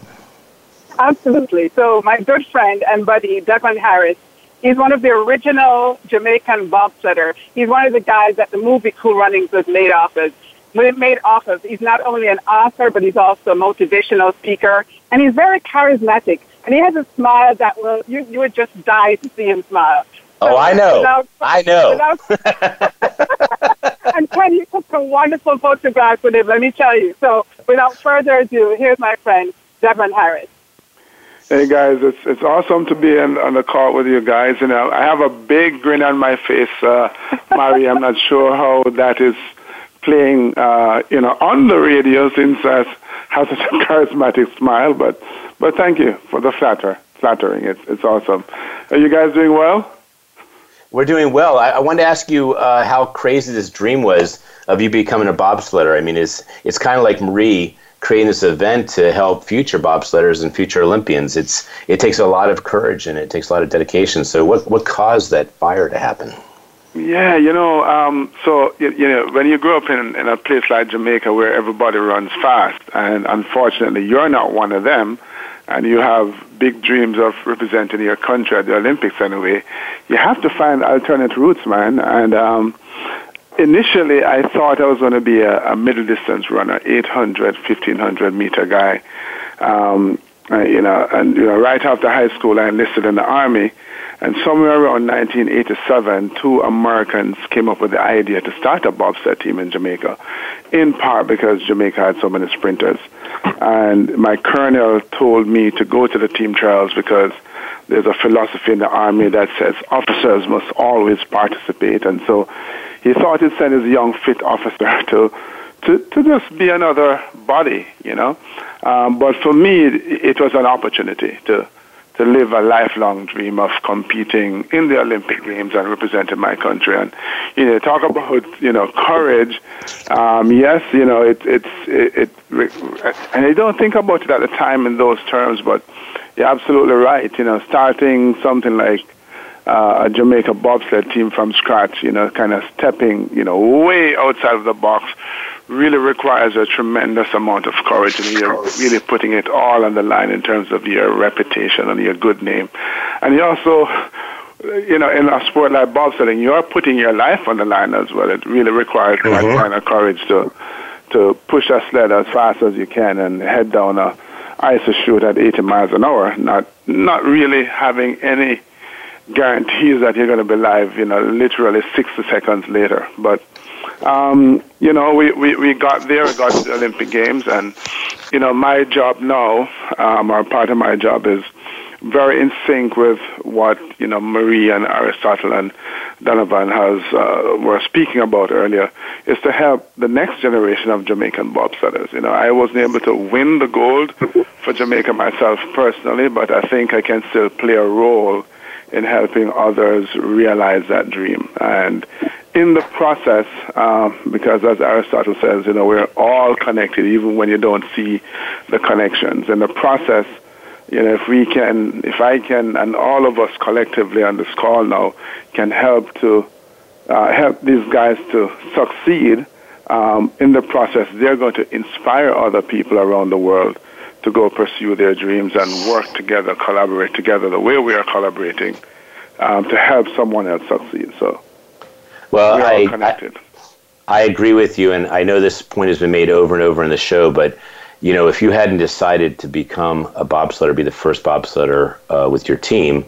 Absolutely. So, my good friend and buddy, Devon Harris, he's one of the original Jamaican bobsledder. He's one of the guys that the movie Cool Runnings was made off of made off of. He's not only an author, but he's also a motivational speaker, and he's very charismatic. And he has a smile that will you you would just die to see him smile. Oh, so oh, I know. Without, I know. Without, and Ken, you took some wonderful photographs with him. Let me tell you. So, without further ado, here's my friend Devon Harris. Hey guys, it's it's awesome to be in, on the call with you guys. And I have a big grin on my face, uh, Mari. I'm not sure how that is playing, uh, you know, on the radio since I have such a charismatic smile. But, but thank you for the flatter, flattering. It's, it's awesome. Are you guys doing well? We're doing well. I, I wanted to ask you uh, how crazy this dream was of you becoming a bobsledder. I mean, it's it's kind of like Marie creating this event to help future bobsledders and future Olympians. It's it takes a lot of courage and it takes a lot of dedication. So, what what caused that fire to happen? Yeah, you know, um, so you, you know, when you grow up in, in a place like Jamaica where everybody runs fast, and unfortunately you're not one of them, and you have big dreams of representing your country at the Olympics anyway, you have to find alternate routes, man. And um, initially, I thought I was going to be a, a middle distance runner, 800, 1500 meter guy. Um, uh, you know, and you know, right after high school, I enlisted in the army and somewhere around 1987, two Americans came up with the idea to start a bobsled team in Jamaica, in part because Jamaica had so many sprinters. And my colonel told me to go to the team trials because there's a philosophy in the army that says officers must always participate. And so he thought he'd send his young, fit officer to, to, to just be another body, you know. Um, but for me, it, it was an opportunity to to live a lifelong dream of competing in the Olympic Games and representing my country. And you know, talk about you know courage. Um, yes, you know it, it's it, it, and I don't think about it at the time in those terms, but you're absolutely right. You know, starting something like uh, a Jamaica bobsled team from scratch, you know, kind of stepping, you know, way outside of the box really requires a tremendous amount of courage and you're really putting it all on the line in terms of your reputation and your good name. And you also, you know, in a sport like bobsledding, you're putting your life on the line as well. It really requires mm-hmm. that kind of courage to to push a sled as fast as you can and head down a ice chute at 80 miles an hour, not not really having any guarantees that you're going to be live, you know, literally 60 seconds later. But um, you know, we, we, we got there, got to the Olympic Games, and, you know, my job now, um, or part of my job is very in sync with what, you know, Marie and Aristotle and Donovan has, uh, were speaking about earlier, is to help the next generation of Jamaican bobsledders. You know, I wasn't able to win the gold for Jamaica myself personally, but I think I can still play a role in helping others realize that dream. And in the process, um, because as Aristotle says, you know, we're all connected, even when you don't see the connections. In the process, you know, if we can, if I can, and all of us collectively on this call now can help to uh, help these guys to succeed um, in the process, they're going to inspire other people around the world to go pursue their dreams and work together, collaborate together the way we are collaborating um, to help someone else succeed. So, well, I, I, I agree with you, and I know this point has been made over and over in the show, but you know, if you hadn't decided to become a bobsledder, be the first bobsledder uh, with your team,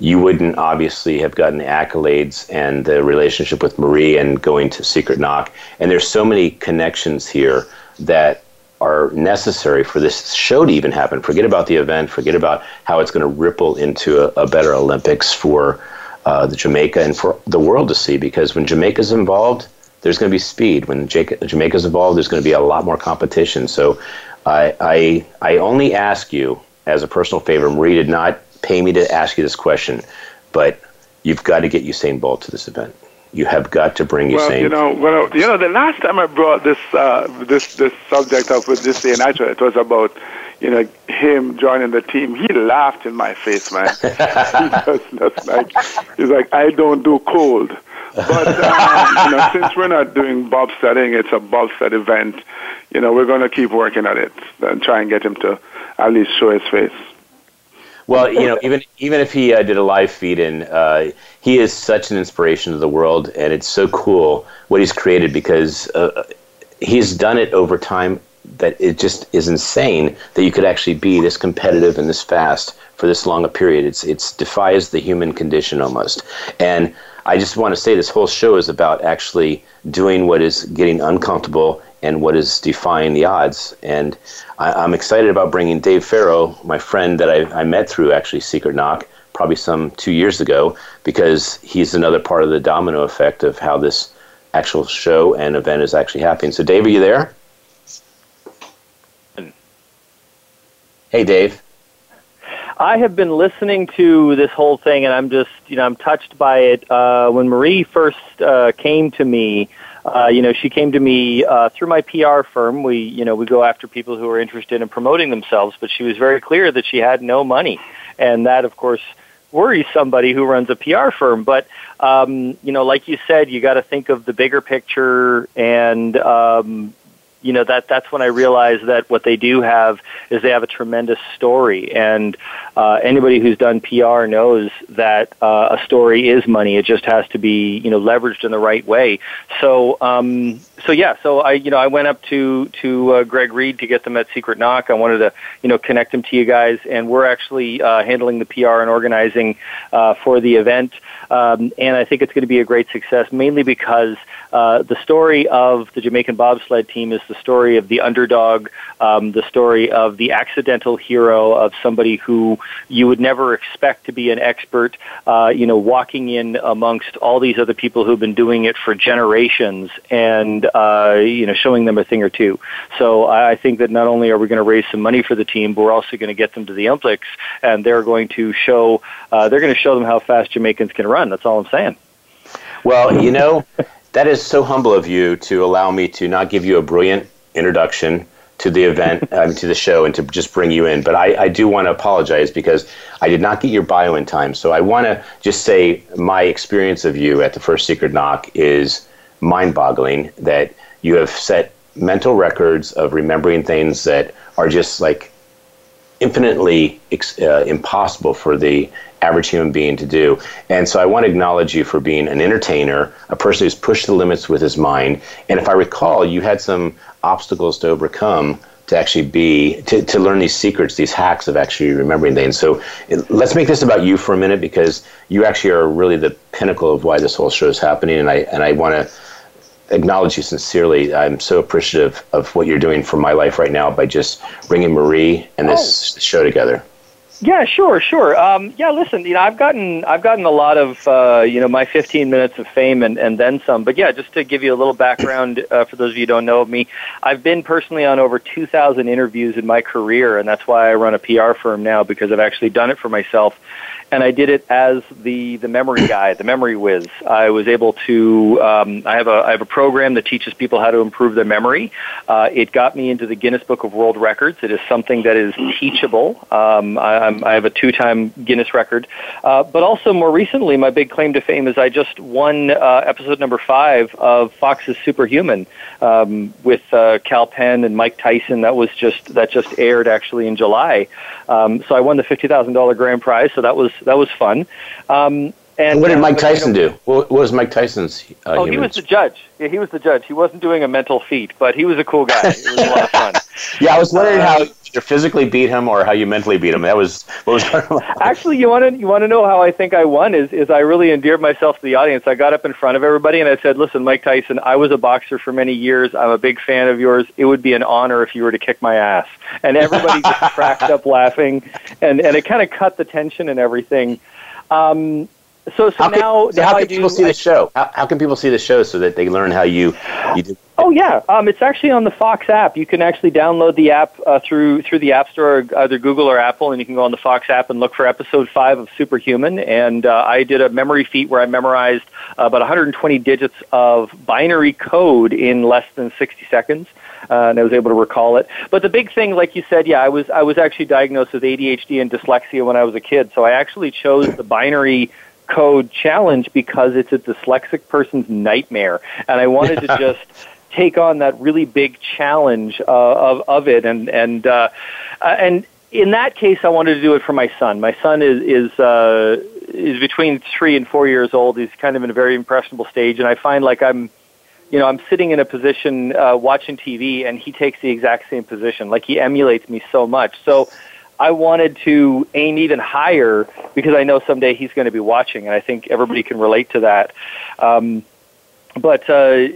you wouldn't obviously have gotten the accolades and the relationship with Marie and going to Secret Knock. And there's so many connections here that are necessary for this show to even happen. Forget about the event, forget about how it's going to ripple into a, a better Olympics for uh, the Jamaica and for the world to see. Because when Jamaica's involved, there's going to be speed. When Jamaica's involved, there's going to be a lot more competition. So I, I, I only ask you as a personal favor. Marie did not pay me to ask you this question, but you've got to get Usain Bolt to this event. You have got to bring well, Usain. you know, well, you know, the last time I brought this uh, this this subject up with this natural, it was about you know him joining the team. He laughed in my face, man. he was just like he's like, I don't do cold. But um, you know, since we're not doing bobsledding, it's a bobsled event. You know, we're going to keep working at it and try and get him to at least show his face. Well, you know, even even if he uh, did a live feed in, uh, he is such an inspiration to the world, and it's so cool what he's created because uh, he's done it over time. That it just is insane that you could actually be this competitive and this fast for this long a period. It's it's defies the human condition almost, and I just want to say this whole show is about actually doing what is getting uncomfortable and what is defying the odds. And I, am excited about bringing Dave Farrow, my friend that I, I met through actually Secret Knock, probably some two years ago, because he's another part of the domino effect of how this actual show and event is actually happening. So, Dave, are you there? Hey, Dave. I have been listening to this whole thing, and I'm just, you know, I'm touched by it. Uh, when Marie first uh, came to me, uh, you know, she came to me uh, through my PR firm. We, you know, we go after people who are interested in promoting themselves, but she was very clear that she had no money, and that, of course, worries somebody who runs a PR firm. But, um, you know, like you said, you got to think of the bigger picture and. Um, you know that that's when I realized that what they do have is they have a tremendous story, and uh, anybody who's done PR knows that uh, a story is money. It just has to be you know leveraged in the right way. So um, so yeah, so I you know I went up to to uh, Greg Reid to get them at Secret Knock. I wanted to you know connect them to you guys, and we're actually uh, handling the PR and organizing uh, for the event. Um, and I think it's going to be a great success, mainly because uh, the story of the Jamaican bobsled team is the story of the underdog, um, the story of the accidental hero, of somebody who you would never expect to be an expert, uh, you know, walking in amongst all these other people who've been doing it for generations and, uh, you know, showing them a thing or two. So I think that not only are we going to raise some money for the team, but we're also going to get them to the Olympics, and they're going to show, uh, they're going to show them how fast Jamaicans can run. That's all I'm saying. Well, you know, that is so humble of you to allow me to not give you a brilliant introduction to the event, um, to the show, and to just bring you in. But I, I do want to apologize because I did not get your bio in time. So I want to just say my experience of you at the first Secret Knock is mind boggling that you have set mental records of remembering things that are just like infinitely uh, impossible for the average human being to do. And so I want to acknowledge you for being an entertainer, a person who's pushed the limits with his mind. And if I recall, you had some obstacles to overcome to actually be to, to learn these secrets these hacks of actually remembering things so let's make this about you for a minute because you actually are really the pinnacle of why this whole show is happening and i and i want to acknowledge you sincerely i'm so appreciative of what you're doing for my life right now by just bringing marie and this oh. show together yeah, sure, sure. Um, yeah, listen, you know, I've gotten I've gotten a lot of uh, you know my 15 minutes of fame and, and then some. But yeah, just to give you a little background uh, for those of you who don't know me, I've been personally on over 2,000 interviews in my career, and that's why I run a PR firm now because I've actually done it for myself and I did it as the the memory guy, the memory whiz. I was able to. Um, I have a I have a program that teaches people how to improve their memory. Uh, it got me into the Guinness Book of World Records. It is something that is teachable. Um, I, I'm, I have a two time Guinness record, uh, but also more recently, my big claim to fame is I just won uh, episode number five of Fox's Superhuman um, with uh, Kal Penn and Mike Tyson. That was just that just aired actually in July. Um, so I won the fifty thousand dollar grand prize. So that was that was fun. Um, and what did Mike Tyson do? What was Mike Tyson's? Uh, oh, he was the judge. Yeah, he was the judge. He wasn't doing a mental feat, but he was a cool guy. It was a lot of fun. yeah, I was wondering uh, how either physically beat him or how you mentally beat him. That was what was. Actually, you want to you want to know how I think I won? Is is I really endeared myself to the audience. I got up in front of everybody and I said, "Listen, Mike Tyson, I was a boxer for many years. I'm a big fan of yours. It would be an honor if you were to kick my ass." And everybody just cracked up laughing, and and it kind of cut the tension and everything. Um, so, so how can, now, so now how can do, people see I, the show? How, how can people see the show so that they learn how you you do? Oh yeah, um, it's actually on the Fox app. You can actually download the app uh, through through the App Store, either Google or Apple, and you can go on the Fox app and look for episode five of Superhuman. And uh, I did a memory feat where I memorized uh, about 120 digits of binary code in less than 60 seconds. Uh, and I was able to recall it. But the big thing, like you said, yeah, I was I was actually diagnosed with ADHD and dyslexia when I was a kid. So I actually chose the binary code challenge because it's a dyslexic person's nightmare, and I wanted to just take on that really big challenge uh, of of it, and and uh, uh, and in that case, I wanted to do it for my son. My son is is uh, is between three and four years old. He's kind of in a very impressionable stage, and I find like I'm. You know, I'm sitting in a position uh, watching TV, and he takes the exact same position. Like he emulates me so much. So, I wanted to aim even higher because I know someday he's going to be watching, and I think everybody can relate to that. Um, but uh,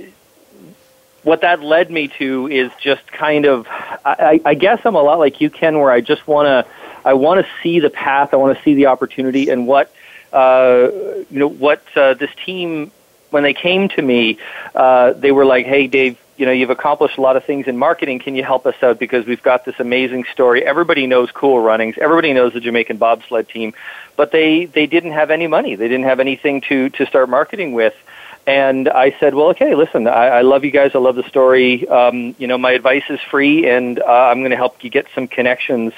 what that led me to is just kind of, I, I guess I'm a lot like you, Ken, where I just want to, I want to see the path, I want to see the opportunity, and what, uh, you know, what uh, this team when they came to me, uh, they were like, "Hey, Dave, you know, you've accomplished a lot of things in marketing. Can you help us out? Because we've got this amazing story. Everybody knows Cool Runnings. Everybody knows the Jamaican bobsled team, but they they didn't have any money. They didn't have anything to to start marketing with." And I said, "Well, okay, listen. I, I love you guys. I love the story. Um, you know, my advice is free, and uh, I'm going to help you get some connections."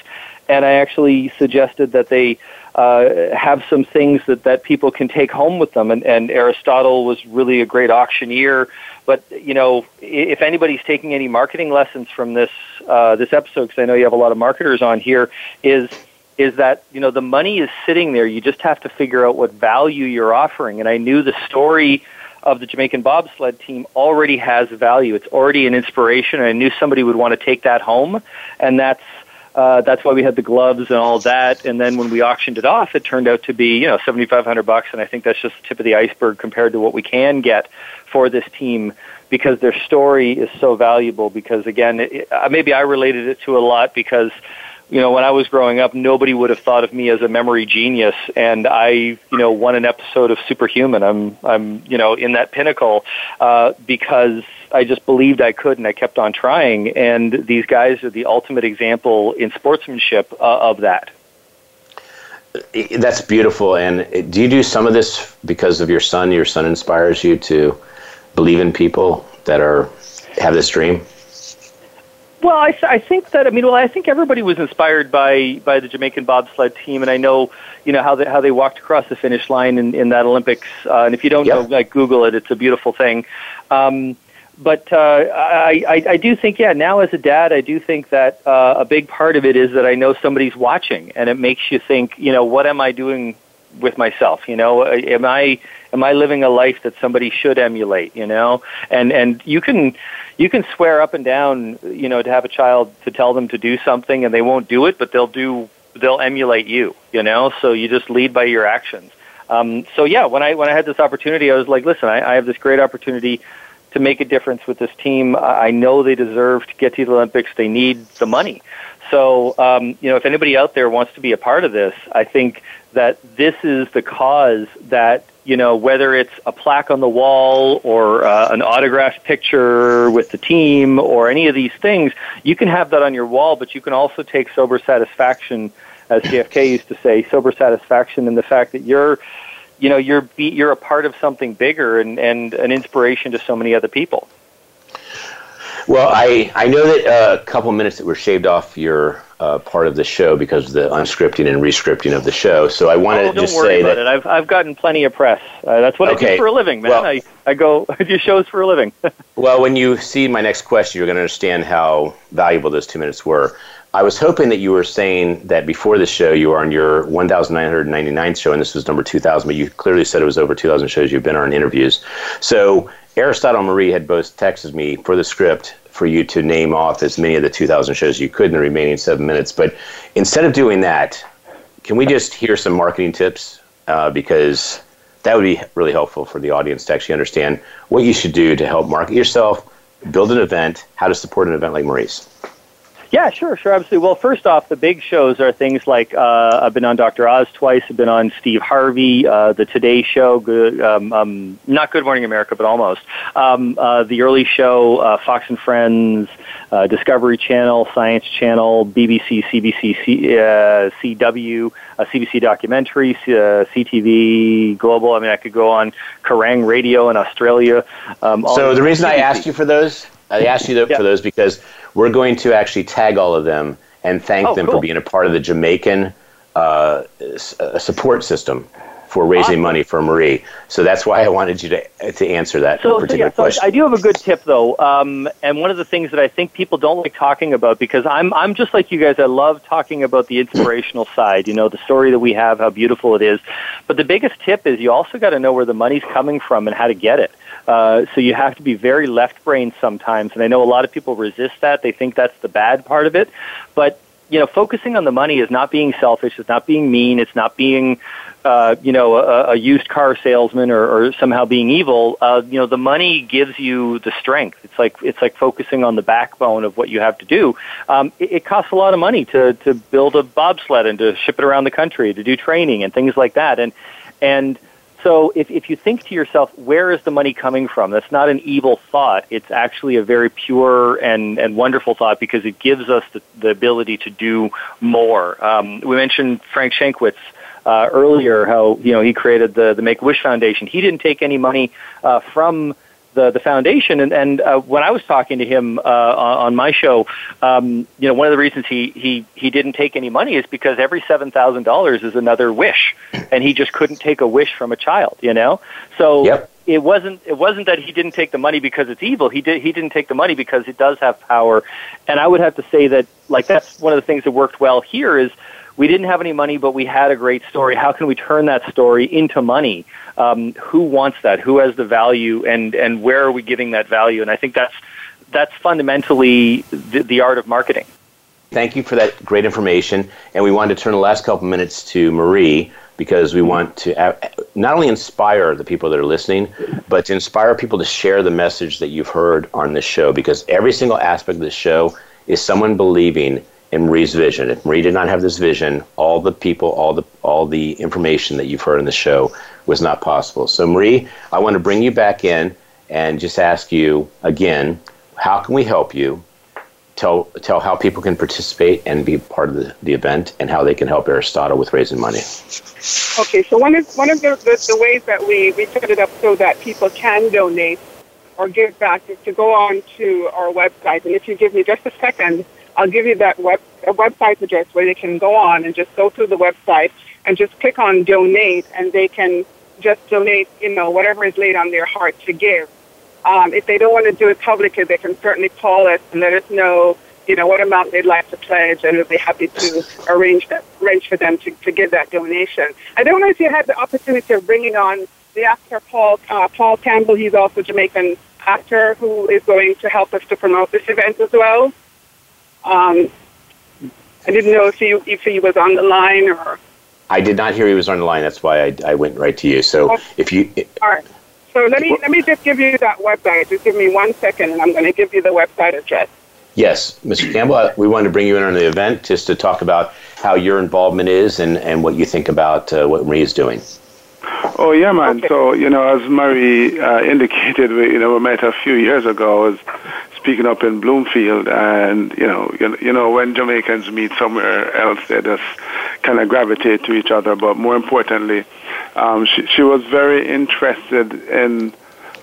And I actually suggested that they uh, have some things that, that people can take home with them. And, and Aristotle was really a great auctioneer. But you know, if anybody's taking any marketing lessons from this uh, this episode, because I know you have a lot of marketers on here, is is that you know the money is sitting there. You just have to figure out what value you're offering. And I knew the story of the Jamaican bobsled team already has value. It's already an inspiration. And I knew somebody would want to take that home, and that's uh, that's why we had the gloves and all that. And then when we auctioned it off, it turned out to be you know seventy five hundred bucks, and I think that's just the tip of the iceberg compared to what we can get for this team because their story is so valuable. Because again, it, uh, maybe I related it to a lot because you know, when I was growing up, nobody would have thought of me as a memory genius, and I, you know, won an episode of Superhuman. I'm, I'm, you know, in that pinnacle uh, because I just believed I could, and I kept on trying. And these guys are the ultimate example in sportsmanship uh, of that. That's beautiful. And do you do some of this because of your son? Your son inspires you to believe in people that are have this dream. Well, I, I think that I mean, well, I think everybody was inspired by by the Jamaican bobsled team, and I know you know how they how they walked across the finish line in, in that Olympics. Uh, and if you don't yep. know, like Google it, it's a beautiful thing. Um, but uh, I, I I do think yeah. Now as a dad, I do think that uh, a big part of it is that I know somebody's watching, and it makes you think. You know, what am I doing with myself? You know, am I am I living a life that somebody should emulate? You know, and and you can you can swear up and down, you know, to have a child to tell them to do something and they won't do it, but they'll do they'll emulate you. You know, so you just lead by your actions. Um, so yeah, when I when I had this opportunity, I was like, listen, I, I have this great opportunity to make a difference with this team. I know they deserve to get to the Olympics. They need the money. So, um, you know, if anybody out there wants to be a part of this, I think that this is the cause that you know whether it's a plaque on the wall or uh, an autographed picture with the team or any of these things you can have that on your wall but you can also take sober satisfaction as JFK used to say sober satisfaction in the fact that you're you know you're be, you're a part of something bigger and and an inspiration to so many other people well, I, I know that uh, a couple minutes that were shaved off your uh, part of the show because of the unscripting and rescripting of the show. So I wanted oh, to just say that it. I've I've gotten plenty of press. Uh, that's what okay. I do for a living, man. Well, I I go I do shows for a living. well, when you see my next question, you're going to understand how valuable those two minutes were. I was hoping that you were saying that before the show you were on your 1,999th show, and this was number 2,000, but you clearly said it was over 2,000 shows you've been on interviews. So Aristotle Marie had both texted me for the script for you to name off as many of the 2,000 shows you could in the remaining seven minutes. But instead of doing that, can we just hear some marketing tips? Uh, because that would be really helpful for the audience to actually understand what you should do to help market yourself, build an event, how to support an event like Marie's. Yeah, sure, sure, absolutely. Well, first off, the big shows are things like uh, I've been on Dr. Oz twice. I've been on Steve Harvey, uh, the Today Show, good, um, um, not Good Morning America, but almost. Um, uh, the early show, uh, Fox and Friends, uh, Discovery Channel, Science Channel, BBC, CBC, C, uh, CW, uh, CBC documentary, uh, CTV, Global. I mean, I could go on Kerrang Radio in Australia. Um, so the reason I asked you for those, I asked you yeah. for those because we're going to actually tag all of them and thank oh, them cool. for being a part of the Jamaican uh, support system for raising awesome. money for Marie. So that's why I wanted you to to answer that so, particular so, yeah, question. So I do have a good tip though, um, and one of the things that I think people don't like talking about because I'm I'm just like you guys. I love talking about the inspirational side. You know, the story that we have, how beautiful it is. But the biggest tip is you also got to know where the money's coming from and how to get it. Uh, so you have to be very left brain sometimes, and I know a lot of people resist that. They think that's the bad part of it, but you know, focusing on the money is not being selfish. It's not being mean. It's not being, uh, you know, a, a used car salesman or, or somehow being evil. Uh, you know, the money gives you the strength. It's like it's like focusing on the backbone of what you have to do. Um, it, it costs a lot of money to to build a bobsled and to ship it around the country, to do training and things like that. And and so if, if you think to yourself, where is the money coming from? That's not an evil thought. It's actually a very pure and, and wonderful thought because it gives us the, the ability to do more. Um, we mentioned Frank Shankwitz uh, earlier, how you know he created the the Make Wish Foundation. He didn't take any money uh, from the the foundation. And, and uh, when I was talking to him uh, on, on my show, um, you know, one of the reasons he he he didn't take any money is because every seven thousand dollars is another wish, and he just couldn't take a wish from a child. You know, so. Yep. It wasn't. It wasn't that he didn't take the money because it's evil. He did. He didn't take the money because it does have power, and I would have to say that, like, that's one of the things that worked well here. Is we didn't have any money, but we had a great story. How can we turn that story into money? um, who wants that? Who has the value, and and where are we giving that value? And I think that's that's fundamentally the, the art of marketing. Thank you for that great information. And we wanted to turn the last couple minutes to Marie because we want to not only inspire the people that are listening, but to inspire people to share the message that you've heard on this show. Because every single aspect of this show is someone believing in Marie's vision. If Marie did not have this vision, all the people, all the all the information that you've heard in the show was not possible. So Marie, I want to bring you back in and just ask you again, how can we help you? Tell tell how people can participate and be part of the, the event and how they can help Aristotle with raising money. Okay, so one of one of the, the, the ways that we, we set it up so that people can donate or give back is to go on to our website. And if you give me just a second, I'll give you that web, a website address where they can go on and just go through the website and just click on donate and they can just donate, you know, whatever is laid on their heart to give. Um, if they don't want to do it publicly, they can certainly call us and let us know, you know, what amount they'd like to pledge, and we'll be happy to arrange that, arrange for them to, to give that donation. I don't know if you had the opportunity of bringing on the actor Paul uh, Paul Campbell. He's also Jamaican actor who is going to help us to promote this event as well. Um, I didn't know if he if he was on the line or. I did not hear he was on the line. That's why I, I went right to you. So okay. if you. All right. So let me let me just give you that website. Just give me one second, and I'm going to give you the website address. Yes, Mr. Campbell, we wanted to bring you in on the event just to talk about how your involvement is and, and what you think about uh, what Marie is doing. Oh yeah, man. Okay. So you know, as Marie uh, indicated, we you know we met a few years ago. I was speaking up in Bloomfield, and you know, you, you know, when Jamaicans meet somewhere else, they just kind of gravitate to each other. But more importantly, um, she, she was very interested in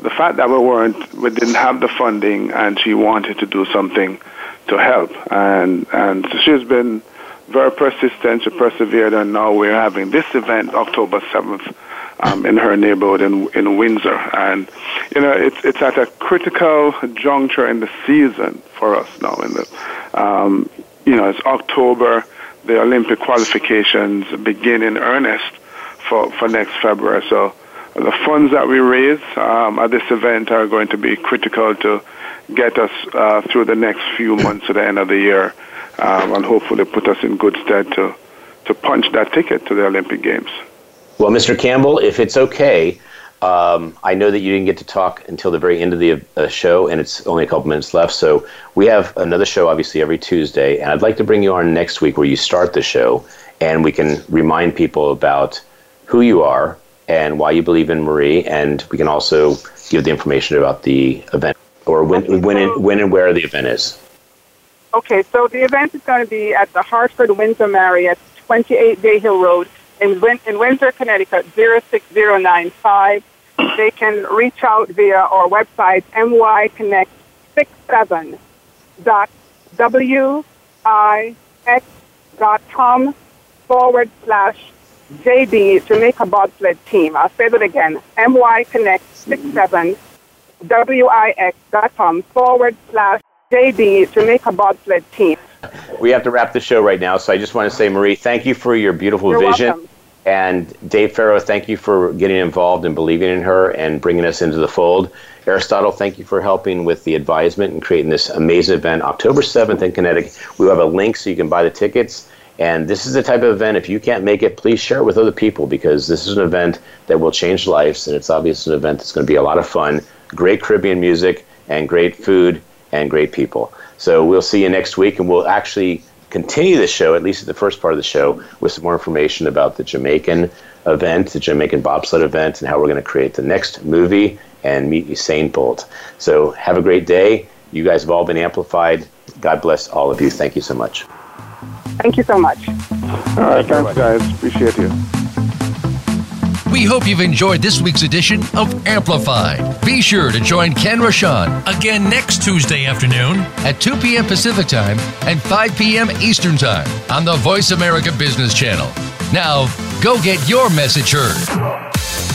the fact that we weren't, we didn't have the funding, and she wanted to do something to help. And and so she's been very persistent. She persevered, and now we're having this event October seventh um, in her neighborhood in in Windsor. And you know, it's it's at a critical juncture in the season for us now. In the um, you know, it's October. The Olympic qualifications begin in earnest for for next February. So the funds that we raise um, at this event are going to be critical to get us uh, through the next few months to the end of the year um, and hopefully put us in good stead to, to punch that ticket to the Olympic Games. Well, Mr. Campbell, if it's okay, um, I know that you didn't get to talk until the very end of the uh, show, and it's only a couple minutes left. So we have another show, obviously, every Tuesday, and I'd like to bring you on next week where you start the show, and we can remind people about who you are and why you believe in Marie, and we can also give the information about the event or when, when, and, when and where the event is. Okay, so the event is going to be at the Hartford Windsor Marriott, 28 Bay Hill Road, in, Win- in Windsor, Connecticut, 06095. They can reach out via our website, myconnect67.wix.com forward slash JB Jamaica Bobsled Team. I'll say that again, myconnect67wix.com forward slash JB Jamaica Bobsled Team. We have to wrap the show right now, so I just want to say, Marie, thank you for your beautiful You're vision. Welcome. And Dave Farrow, thank you for getting involved and believing in her and bringing us into the fold. Aristotle, thank you for helping with the advisement and creating this amazing event October 7th in Connecticut. We have a link so you can buy the tickets. And this is the type of event, if you can't make it, please share it with other people because this is an event that will change lives. And it's obviously an event that's going to be a lot of fun, great Caribbean music, and great food and great people. So we'll see you next week, and we'll actually continue the show, at least at the first part of the show, with some more information about the Jamaican event, the Jamaican bobsled event, and how we're going to create the next movie and meet Usain Bolt. So have a great day. You guys have all been amplified. God bless all of you. Thank you so much. Thank you so much. All right, thanks, guys. Appreciate you. We hope you've enjoyed this week's edition of Amplified. Be sure to join Ken Rochon again next Tuesday afternoon at 2 p.m. Pacific Time and 5 p.m. Eastern Time on the Voice America Business Channel. Now, go get your message heard.